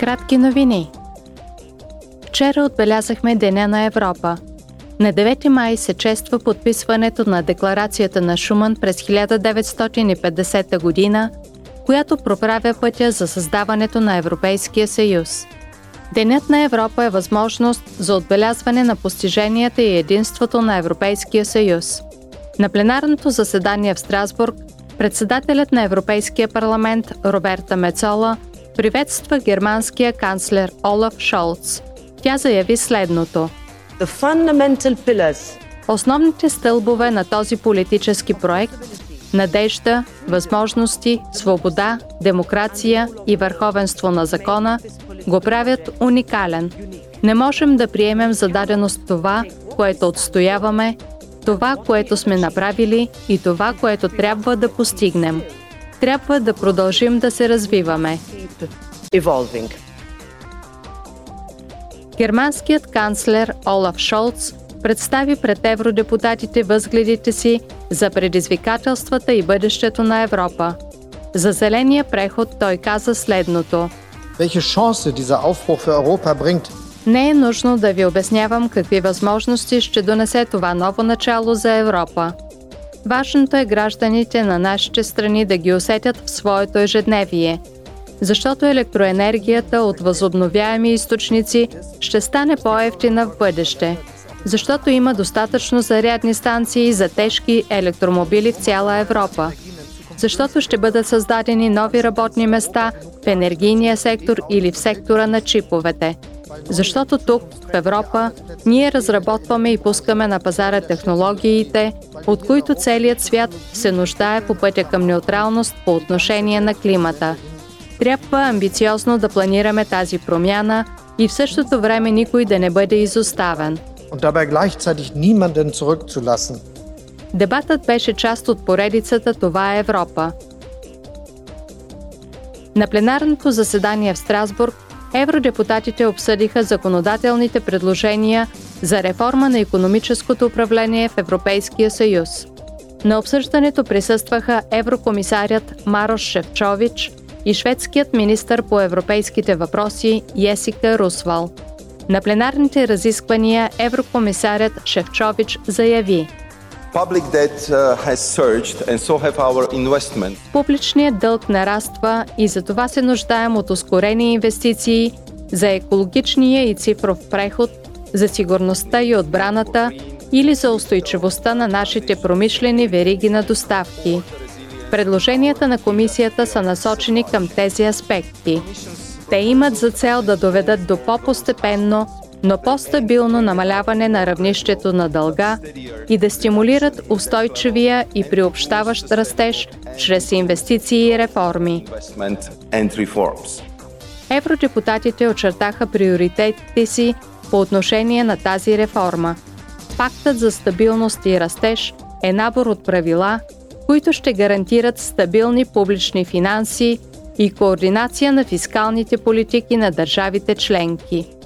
Кратки новини. Вчера отбелязахме Деня на Европа. На 9 май се чества подписването на Декларацията на Шуман през 1950 година, която проправя пътя за създаването на Европейския съюз. Денят на Европа е възможност за отбелязване на постиженията и единството на Европейския съюз. На пленарното заседание в Страсбург председателят на Европейския парламент Роберта Мецола – приветства германския канцлер Олаф Шолц. Тя заяви следното. Основните стълбове на този политически проект – надежда, възможности, свобода, демокрация и върховенство на закона – го правят уникален. Не можем да приемем за даденост това, което отстояваме, това, което сме направили и това, което трябва да постигнем. Трябва да продължим да се развиваме evolving. Германският канцлер Олаф Шолц представи пред евродепутатите възгледите си за предизвикателствата и бъдещето на Европа. За зеления преход той каза следното. Не е нужно да ви обяснявам какви възможности ще донесе това ново начало за Европа. Важното е гражданите на нашите страни да ги усетят в своето ежедневие – защото електроенергията от възобновяеми източници ще стане по-ефтина в бъдеще, защото има достатъчно зарядни станции за тежки електромобили в цяла Европа, защото ще бъдат създадени нови работни места в енергийния сектор или в сектора на чиповете. Защото тук, в Европа, ние разработваме и пускаме на пазара технологиите, от които целият свят се нуждае по пътя към неутралност по отношение на климата – трябва амбициозно да планираме тази промяна и в същото време никой да не бъде изоставен. Дебатът беше част от поредицата Това е Европа. На пленарното заседание в Страсбург евродепутатите обсъдиха законодателните предложения за реформа на економическото управление в Европейския съюз. На обсъждането присъстваха еврокомисарят Марош Шевчович, и шведският министър по европейските въпроси Есика Русвал. На пленарните разисквания еврокомисарят Шевчович заяви Публичният дълг нараства и за това се нуждаем от ускорени инвестиции за екологичния и цифров преход, за сигурността и отбраната или за устойчивостта на нашите промишлени вериги на доставки. Предложенията на комисията са насочени към тези аспекти. Те имат за цел да доведат до по-постепенно, но по-стабилно намаляване на равнището на дълга и да стимулират устойчивия и приобщаващ растеж чрез инвестиции и реформи. Евродепутатите очертаха приоритетите си по отношение на тази реформа. Пактът за стабилност и растеж е набор от правила, които ще гарантират стабилни публични финанси и координация на фискалните политики на държавите членки.